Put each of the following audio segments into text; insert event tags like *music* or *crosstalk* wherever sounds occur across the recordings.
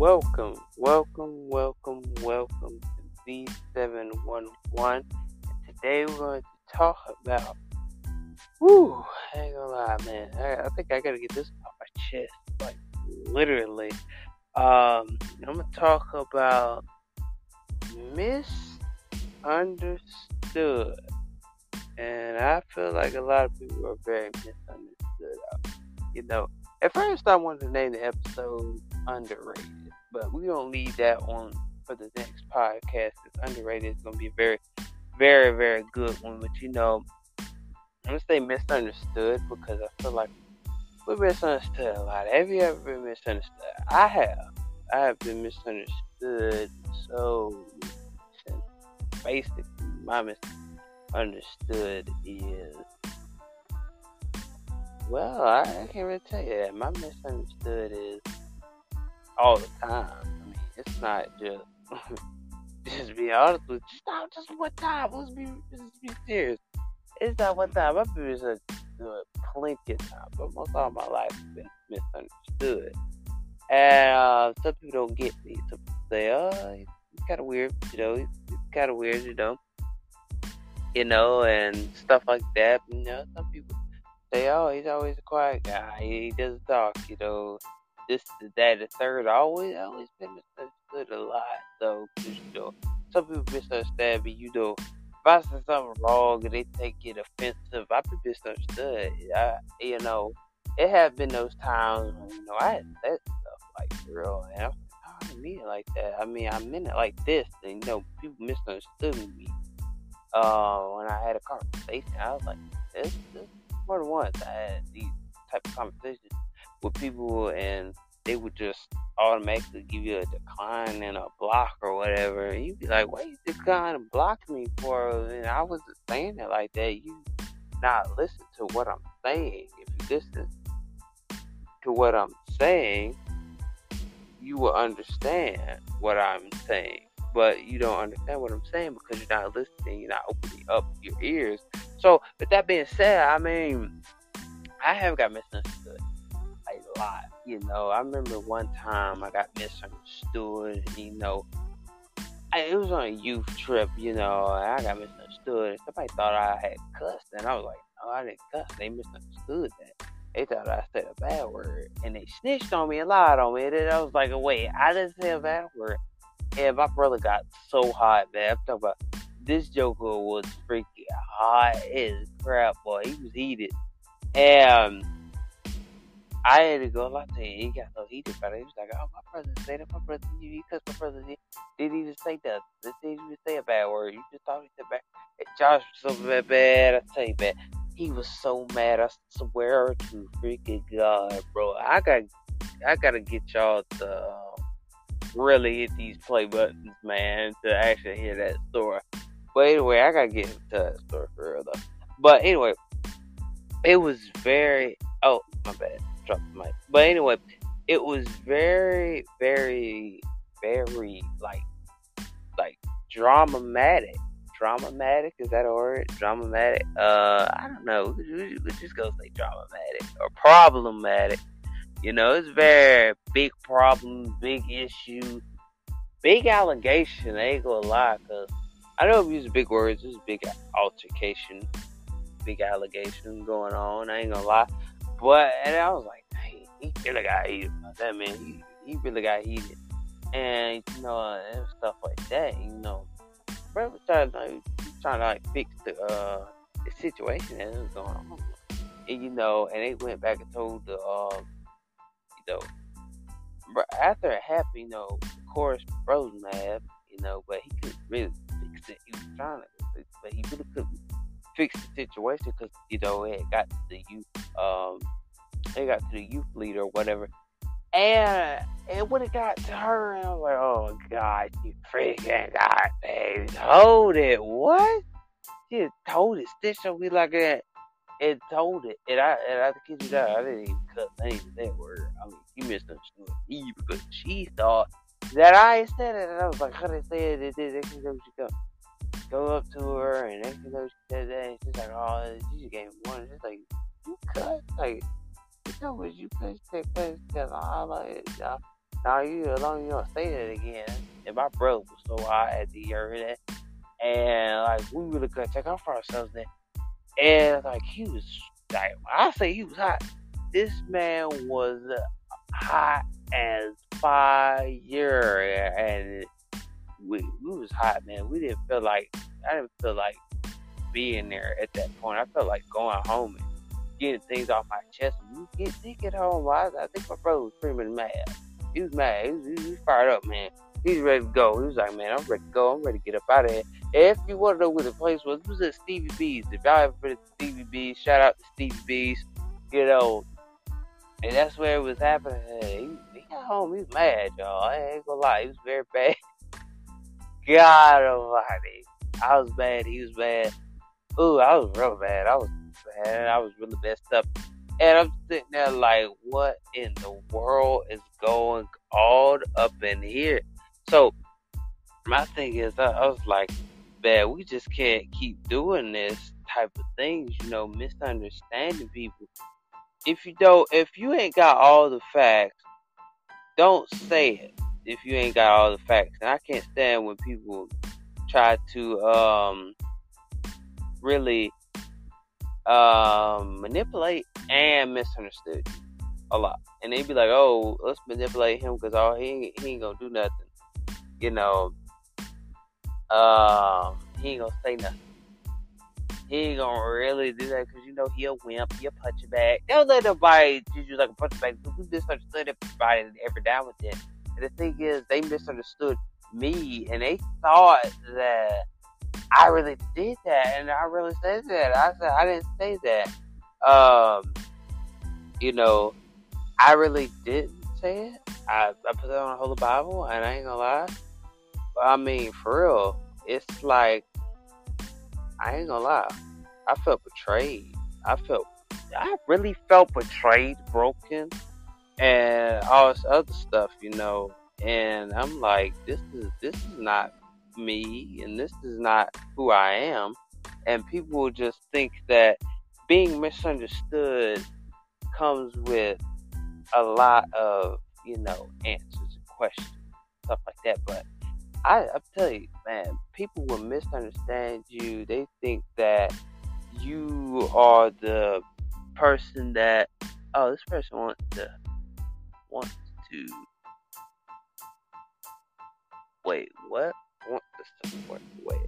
Welcome, welcome, welcome, welcome to B711. Today we're going to talk about. Whoo, I ain't gonna lie, man. I, I think I gotta get this off my chest. Like, literally. Um, I'm gonna talk about misunderstood. And I feel like a lot of people are very misunderstood. You know, at first I wanted to name the episode Underrated but we're gonna leave that one for the next podcast. It's underrated. It's gonna be very, very, very good one. But you know, I'm gonna say misunderstood because I feel like we're misunderstood a lot. Have you ever been misunderstood? I have. I have been misunderstood so basically my misunderstood is well, I, I can't really tell you that. My misunderstood is all the time. I mean, it's not just *laughs* just be honest with you. Not just one time. Let's be let's be serious. It's not one time. I've been misunderstood plenty of times, but most all my life has been misunderstood. And uh, some people don't get me. Some people say, "Oh, he's kind of weird," you know. He's, he's kind of weird, you know. You know, and stuff like that. You know, some people say, "Oh, he's always a quiet guy. He doesn't talk," you know this, is that, the third. always, always been misunderstood a lot, though. Cause, you know, some people misunderstand me. You know, if I say something wrong and they take it offensive, I've been misunderstood. I, you know, it have been those times when, you know, I had said stuff like real, and I oh, I didn't mean it like that. I mean, I meant it like this, and, you know, people misunderstood me. Uh, when I had a conversation, I was like, this, this more than once I had these type of conversations with people and they would just automatically give you a decline and a block or whatever. And you'd be like, why you decline and block me for? And I wasn't saying it like that. You not listen to what I'm saying. If you listen to what I'm saying, you will understand what I'm saying. But you don't understand what I'm saying because you're not listening, you're not opening up your ears. So, with that being said, I mean, I have got misunderstood lot. You know, I remember one time I got misunderstood. You know, I, it was on a youth trip. You know, I got misunderstood. Somebody thought I had cussed, and I was like, "No, I didn't cuss." They misunderstood that. They thought I said a bad word, and they snitched on me and lied on me. And then I was like, "Wait, I didn't say a bad word." And my brother got so hot, man. I'm talking about this Joker was freaking hot as crap, boy. He was heated, and I had to go like that. He got so heated about it. He was like, "Oh, my brother said that. My brother, you because my brother did, didn't even say that. Didn't even say a bad word. You just thought he said bad." Josh was so bad, bad. I tell you, man, he was so mad. I swear to freaking God, bro. I got, I gotta get y'all to um, really hit these play buttons, man, to actually hear that story. But anyway, I gotta get into that story for real though. But anyway, it was very. Oh, my bad drop the mic. But anyway, it was very, very, very like, like dramatic. Dramatic is that a word? Dramatic. Uh, I don't know. We, just go say dramatic or problematic. You know, it's very big problem, big issue, big allegation. I ain't gonna lie, cause I don't using big words. It's big altercation, big allegation going on. I ain't gonna lie, but and I was like he really got heated about that man. He he really got heated, and you know and stuff like that. You know, bro was trying to trying to like fix the uh the situation that was going on, and you know, and they went back and told the uh, you know, but after it happened, you know, of course, bro was mad, you know, but he couldn't really fix it. He was trying to, but he really couldn't fix the situation because you know it got to the youth um they got to the youth leader or whatever, And and when it got to her, and I was like, oh God, you freaking God, baby, told it. What? She told it, stitched up me like that, and told it. And I and I kid you that I didn't even cut names that word. I mean, she misunderstood me because she thought that I said it, and I was like, how they say it? They did. They can go, she go, go up to her, and they can go. She said that, and she's like, oh, she just gave one. She's like, you cut, like, you know what you cut, take place, because I like, uh, now you alone, you don't say that again. And my brother was so high at the hear that, and like we really couldn't take off for ourselves then. And like he was like, I say he was hot. This man was hot as fire, and we we was hot, man. We didn't feel like I didn't feel like being there at that point. I felt like going home and getting things off my chest. We get to get home, I, I think my brother was pretty much mad. He was mad. He was, he was fired up, man. He's ready to go. He was like, man, I'm ready to go. I'm ready to get up out of here. If you want to know where the place was, it was at Stevi B's. If y'all ever been to Stevi B's, shout out to Stevi B's. You know, and that's where it was happening. He, he got home. He was mad, y'all. I ain't gonna lie. He was very *laughs* bad. God almighty. I was bad. He was bad. Ooh, I was real bad. I was bad. I was really messed up. And I'm sitting there like, what in the world is going on up in here? So, my thing is, I, I was like, man, we just can't keep doing this type of things, you know, misunderstanding people. If you don't, if you ain't got all the facts, don't say it. If you ain't got all the facts, and I can't stand when people try to um really um, manipulate and misunderstood a lot. And they'd be like, "Oh, let's manipulate him because all he he ain't gonna do nothing." You know, um, he ain't gonna say nothing. He ain't gonna really do that because you know he a wimp, he a punch bag. Don't let nobody treat you like a punch bag. We misunderstood everybody every now with then. And the thing is, they misunderstood me, and they thought that I really did that, and I really said that. I said I didn't say that. Um, you know, I really didn't say it. I, I put it on the Holy Bible, and I ain't gonna lie. But I mean, for real, it's like I ain't gonna lie. I felt betrayed. I felt, I really felt betrayed, broken, and all this other stuff, you know. And I'm like, this is this is not me and this is not who I am. And people just think that being misunderstood comes with a lot of, you know, answers and questions, stuff like that. But I, I tell you, man, people will misunderstand you. They think that you are the person that, oh, this person wants to, wants to, wait, what? want the support. Wait,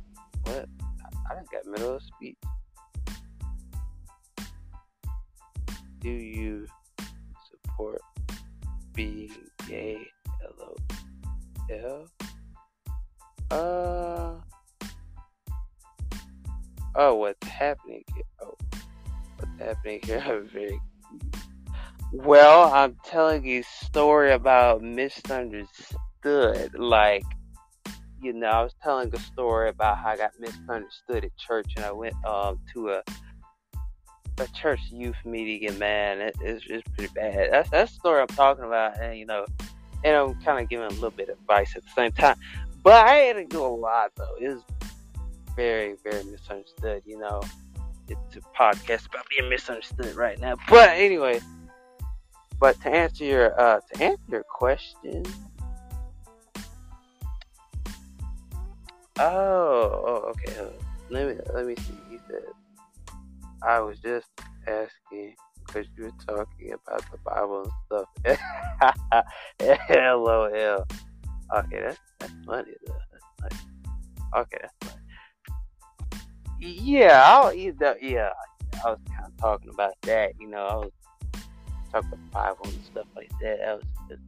what? I, I just got middle of speech. Do you support being gay? LOL. Uh. Oh, what's happening here? Oh, what's happening here? *laughs* I'm very. Well, I'm telling you a story about misunderstood. Like, you know, I was telling a story about how I got misunderstood at church, and I went um, to a a church youth meeting, and man, it, it's, it's pretty bad. That's that's the story I'm talking about, and you know, and I'm kind of giving a little bit of advice at the same time. But I didn't do a lot though. It was very, very misunderstood. You know, it's a podcast about being misunderstood right now. But anyway, but to answer your uh, to answer your question, Oh, oh okay. Let me let me see. He said, "I was just asking because you were talking about the Bible and stuff." *laughs* LOL. Okay, that's that's funny though. That's funny. Okay, that's funny. Yeah, I'll, you know, yeah. I was kind of talking about that. You know, I was talking about Bible and stuff like that. That was just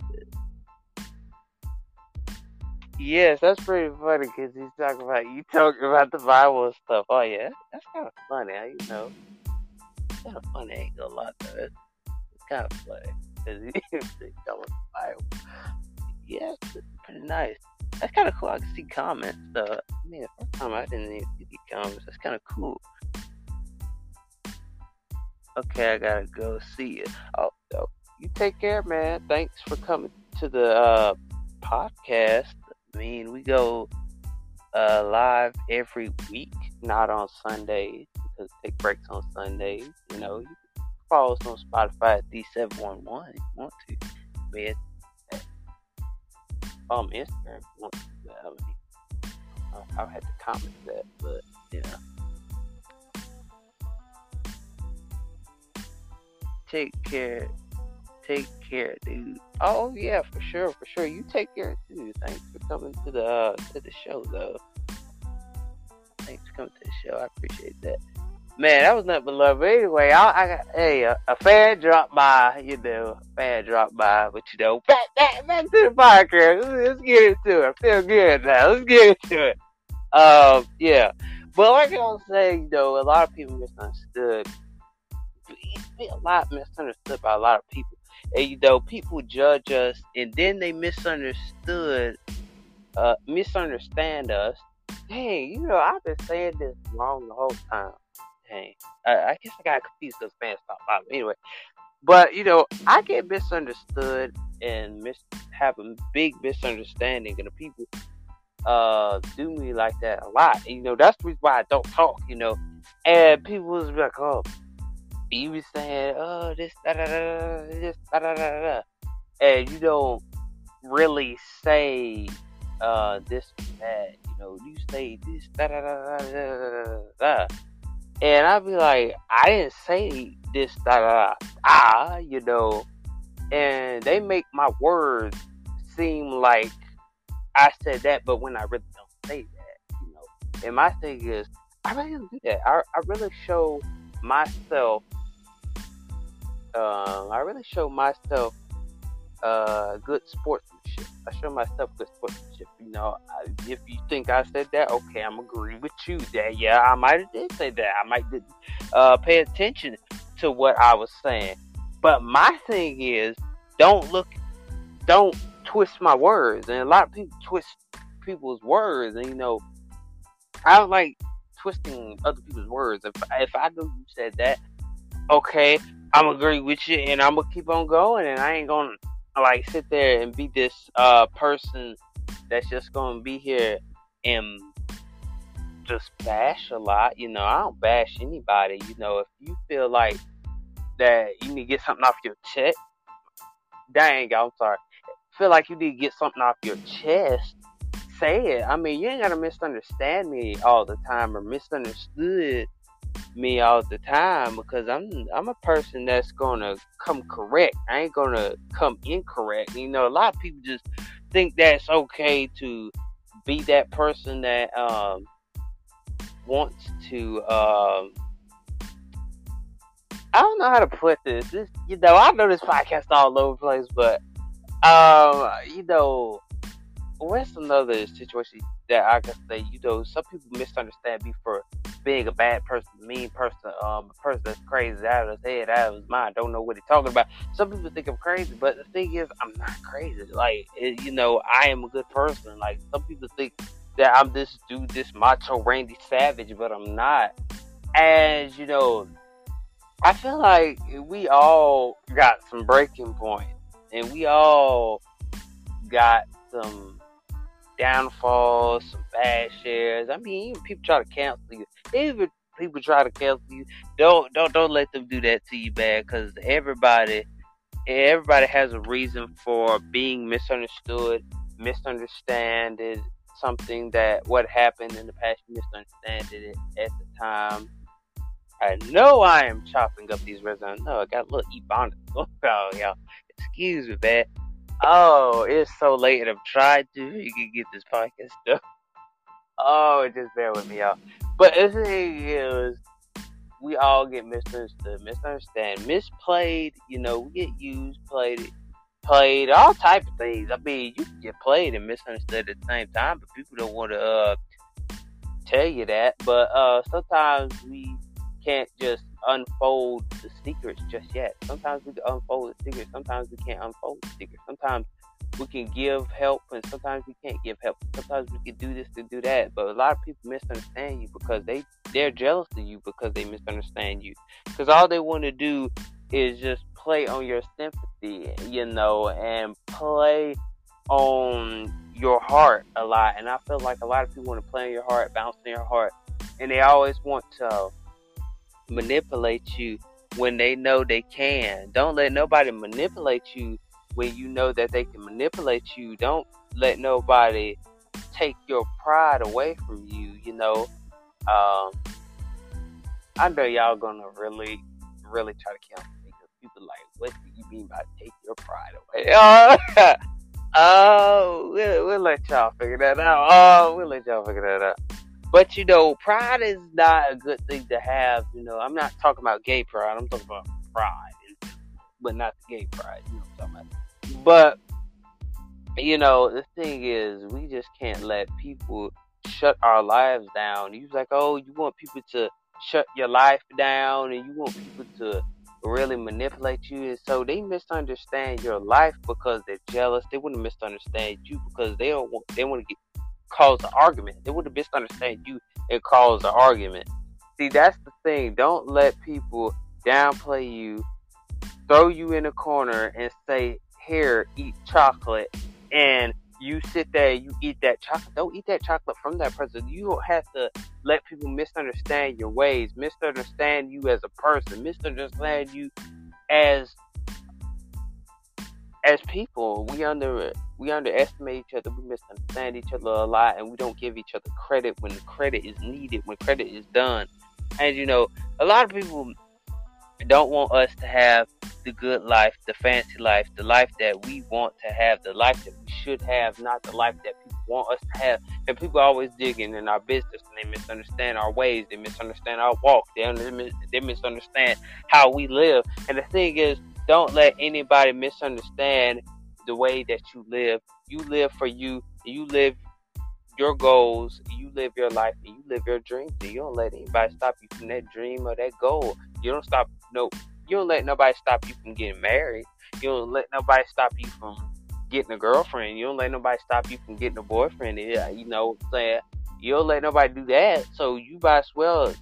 Yes, that's pretty funny because he's talking about you talking about the Bible and stuff. Oh yeah, that's kind of funny. How you know? Kind of funny. Ain't gonna lie though. It's, *laughs* it's kind of funny. because he the Bible. Yeah, pretty nice. That's kind of cool. I can see comments. Uh, I mean, the first time I didn't even see comments. That's kind of cool. Okay, I gotta go see it. Oh, so you take care, man. Thanks for coming to the uh, podcast. I mean, we go uh, live every week, not on Sundays because take breaks on Sundays. You know, you can follow us on Spotify at D711 if you want to. Man, um, Instagram you. I mean, I'll have to comment that, but yeah. Take care. Take care, dude. Oh yeah, for sure, for sure. You take care too. Thanks for coming to the uh, to the show, though. Thanks for coming to the show. I appreciate that. Man, that was nothing but love. But anyway, I, I got hey a, a, fan dropped by. You know, a fan dropped by, but you know, back back back to the podcast. Let's, let's get into it. I feel good now. Let's get into it. Um, yeah, but like I was saying, though, a lot of people misunderstood. Be a lot misunderstood by a lot of people, and you know, people judge us, and then they misunderstood, uh, misunderstand us. Dang, you know, I've been saying this wrong the whole time Dang. I, I guess I got confused because fans stopped by me. Anyway, but you know, I get misunderstood and mis- have a big misunderstanding, and the people uh do me like that a lot. And, you know, that's the reason why I don't talk. You know, and people was like, "Oh, you be saying, oh, this da da da, this da da da da," and you don't really say uh this that. You know, you say this da da da da da da. da, And I'd be like, I didn't say this, da da ah, you know. And they make my words seem like I said that, but when I really don't say that, you know. And my thing is, I really do that. I, I really show myself, uh, I really show myself uh, good sportsmanship. I show myself good sportsmanship. You know, if you think I said that, okay, I'm agree with you that yeah, I might have did say that. I might did uh, pay attention to what I was saying. But my thing is, don't look, don't twist my words. And a lot of people twist people's words, and you know, I don't like twisting other people's words. If if I know you said that, okay, I'm agree with you, and I'm gonna keep on going, and I ain't gonna like sit there and be this uh person that's just gonna be here and just bash a lot. You know, I don't bash anybody. You know, if you feel like that you need to get something off your chest, dang, I'm sorry. Feel like you need to get something off your chest, say it. I mean, you ain't gotta misunderstand me all the time or misunderstood me all the time because I'm I'm a person that's gonna come correct. I ain't gonna come incorrect. You know, a lot of people just think that's okay to be that person that um, wants to. Um, I don't know how to put this. This, you know, I know this podcast all over the place, but um, you know, what's another situation that I can say? You know, some people misunderstand me for being a bad person, mean person, um, a person that's crazy out of his head, out of his mind, don't know what he's talking about. Some people think I'm crazy, but the thing is, I'm not crazy. Like, it, you know, I am a good person. Like, some people think that I'm this dude, this macho Randy Savage, but I'm not. And, you know, I feel like we all got some breaking points, and we all got some downfalls, some bad shares. I mean, even people try to cancel you. Even people try to cancel you. Don't don't don't let them do that to you, man. Because everybody, everybody has a reason for being misunderstood, misunderstanding something that what happened in the past. You misunderstood it at the time. I know I am chopping up these resumes. No, I got a little ebonics. Oh, *laughs* y'all. Excuse me, man. Oh, it's so late and I'm trying to you can get this podcast done. Oh, just bear with me, y'all. But the thing is, we all get misunderstood, misunderstand, misplayed. You know, we get used, played, played, all type of things. I mean, you can get played and misunderstood at the same time, but people don't want to uh, tell you that. But uh, sometimes we can't just unfold the secrets just yet. Sometimes we can unfold the secrets. Sometimes we can't unfold the secrets. Sometimes we can give help, and sometimes we can't give help. Sometimes we can do this to do that. But a lot of people misunderstand you because they they're jealous of you because they misunderstand you. Because all they want to do is just play on your sympathy, you know, and play on your heart a lot. And I feel like a lot of people want to play on your heart, bounce on your heart, and they always want to manipulate you when they know they can. Don't let nobody manipulate you when you know that they can manipulate you. Don't let nobody take your pride away from you, you know. Um, I know y'all gonna really, really try to kill me because people like, what do you mean by take your pride away? *laughs* Oh, we'll, we'll let y'all figure that out. Oh, we'll let y'all figure that out. But you know, pride is not a good thing to have. You know, I'm not talking about gay pride. I'm talking about pride, but not the gay pride. You know what I'm talking about. But you know, the thing is, we just can't let people shut our lives down. You like, oh, you want people to shut your life down, and you want people to really manipulate you. And so they misunderstand your life because they're jealous. They wouldn't misunderstand you because they don't want they want to get cause an argument. They wouldn't misunderstand you and cause an argument. See, that's the thing. Don't let people downplay you, throw you in a corner, and say, "Here, eat chocolate," and you sit there, you eat that chocolate. Don't eat that chocolate from that person. You don't have to let people misunderstand your ways, misunderstand you as a person, misunderstand you as as people. We under we underestimate each other. We misunderstand each other a lot, and we don't give each other credit when credit is needed, when credit is done. And you know, a lot of people don't want us to have the good life, the fancy life, the life that we want to have, the life that we should have, not the life that people want us to have. And people always digging in our business and they misunderstand our ways, they misunderstand our walk, they, they misunderstand how we live. And the thing is, don't let anybody misunderstand the way that you live. You live for you, you live your goals, you live your life, and you live your dreams. And you don't let anybody stop you from that dream or that goal. You don't stop no you don't let nobody stop you from getting married. You don't let nobody stop you from getting a girlfriend. You don't let nobody stop you from getting a boyfriend. Yeah, you know what I'm saying? You don't let nobody do that. So you might as well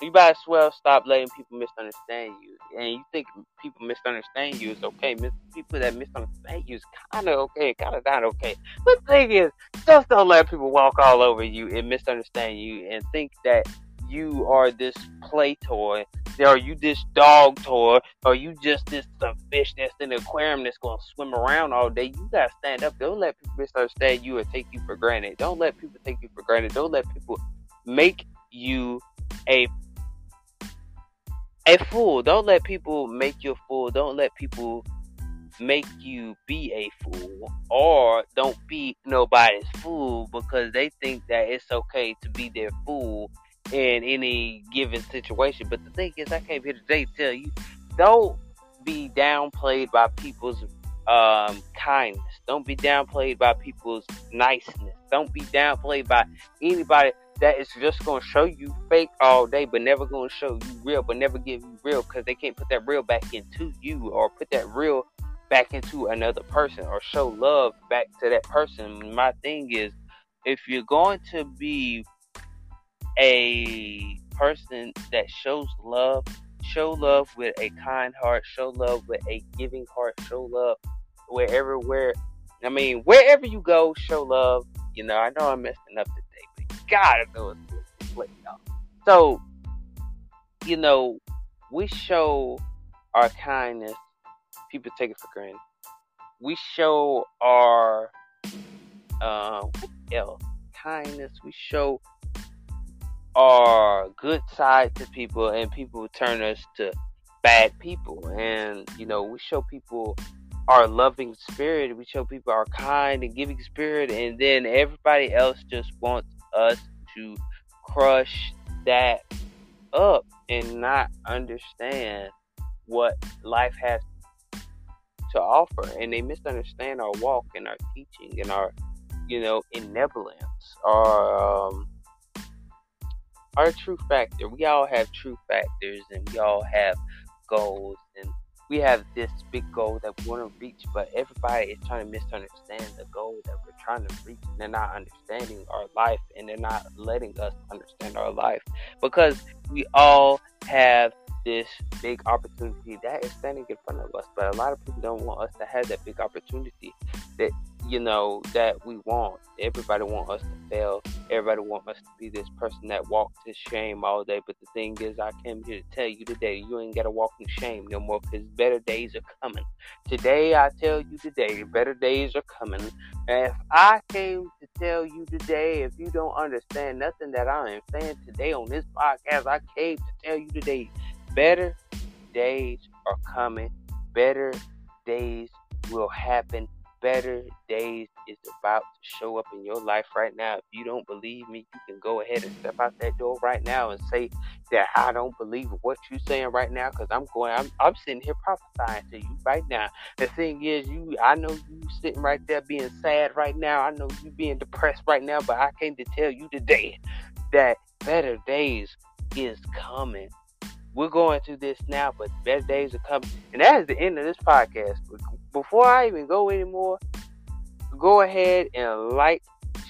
you might as well stop letting people misunderstand you. And you think people misunderstand you is okay. People that misunderstand you is kind of okay, kind of not okay. But the thing is, just don't let people walk all over you and misunderstand you and think that you are this play toy, or you this dog toy, or you just this some fish that's in the aquarium that's gonna swim around all day. You gotta stand up. Don't let people misunderstand you or take you for granted. Don't let people take you for granted. Don't let people make you a a fool. Don't let people make you a fool. Don't let people make you be a fool or don't be nobody's fool because they think that it's okay to be their fool in any given situation. But the thing is, I came here today to tell you don't be downplayed by people's um, kindness. Don't be downplayed by people's niceness. Don't be downplayed by anybody that is just to show you fake all day, but never to show you real, but never give you real because they can't put that real back into you or put that real back into another person or show love back to that person. My thing is, if you're going to be a person that shows love, show love with a kind heart, show love with a giving heart, show love wherever where I mean, wherever you go, show love. You know, I know I'm messing up today, but you gotta know it's play, y'all. So, you know, we show our kindness. People take it for granted. We show our uh, what else? Kindness. We show our good side to people and people turn us to bad people and you know we show people our loving spirit we show people our kind and giving spirit and then everybody else just wants us to crush that up and not understand what life has to offer and they misunderstand our walk and our teaching and our you know benevolence our um, our true factor. We all have true factors, and we all have goals, and we have this big goal that we want to reach. But everybody is trying to misunderstand the goal that we're trying to reach. And they're not understanding our life, and they're not letting us understand our life because we all have this big opportunity that is standing in front of us. But a lot of people don't want us to have that big opportunity that you know that we want. Everybody want us to fail. Everybody want us to be this person that walks in shame all day. But the thing is, I came here to tell you today, you ain't gotta walk in shame no more, because better days are coming. Today, I tell you today, better days are coming. And if I came to tell you today, if you don't understand nothing that I am saying today on this podcast, I came to tell you today, better days are coming. Better days will happen better days is about to show up in your life right now. If you don't believe me, you can go ahead and step out that door right now and say that I don't believe what you're saying right now because I'm going, I'm, I'm sitting here prophesying to you right now. The thing is, you, I know you sitting right there being sad right now. I know you being depressed right now, but I came to tell you today that better days is coming. We're going through this now, but better days are coming. And that is the end of this podcast before I even go anymore, go ahead and like,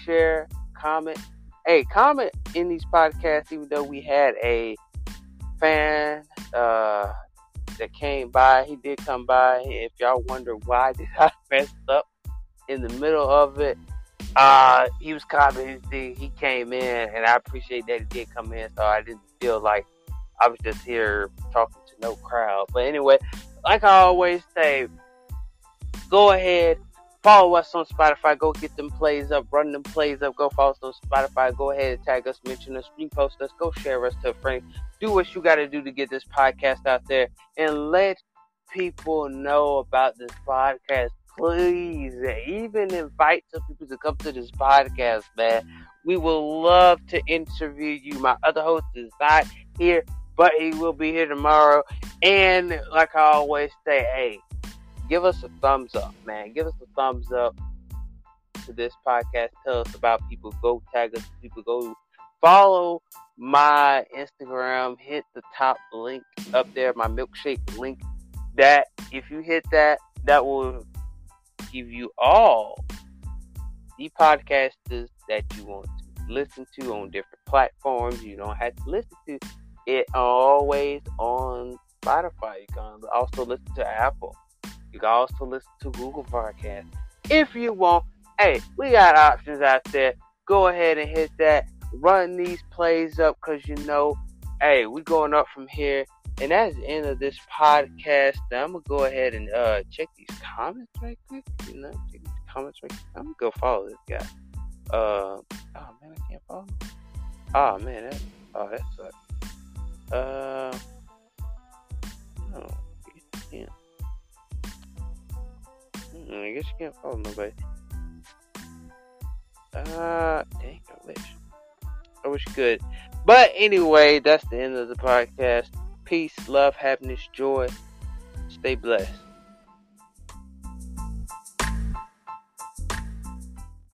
share, comment. Hey, comment in these podcasts, even though we had a fan uh, that came by. He did come by. If y'all wonder why *laughs* did I mess up in the middle of it, uh, he was commenting. He came in, and I appreciate that he did come in. So I didn't feel like I was just here talking to no crowd. But anyway, like I always say, go ahead, follow us on Spotify. Go get them plays up, run them plays up. Go follow us on Spotify. Go ahead and tag us, mention us, repost us, go share us to a friend. Do what you got to do to get this podcast out there and let people know about this podcast. Please, even invite some people to come to this podcast, man. We will love to interview you. My other host is not here, but he will be here tomorrow. And like I always say, hey, give us a thumbs up, man. Give us a thumbs up to this podcast. Tell us about people. Go tag us. People go follow my Instagram. Hit the top link up there, my milkshake link. That if you hit that, that will give you all the podcasters that you want to listen to on different platforms. You don't have to listen to it always on Spotify. You can also listen to Apple. You can also listen to Google Podcast. If you want, hey, we got options out there. Go ahead and hit that. Run these plays up because you know, hey, we going up from here. And that's the end of this podcast. Now, I'm gonna go ahead and uh, check these comments right quick. You know, check these comments right quick. I'm gonna go follow this guy. Uh, oh man, I can't follow. Oh man, that, oh that sucks. Uh, no, yeah. I guess you can't follow nobody. Uh, dang, I wish. I wish you could. But anyway, that's the end of the podcast. Peace, love, happiness, joy. Stay blessed.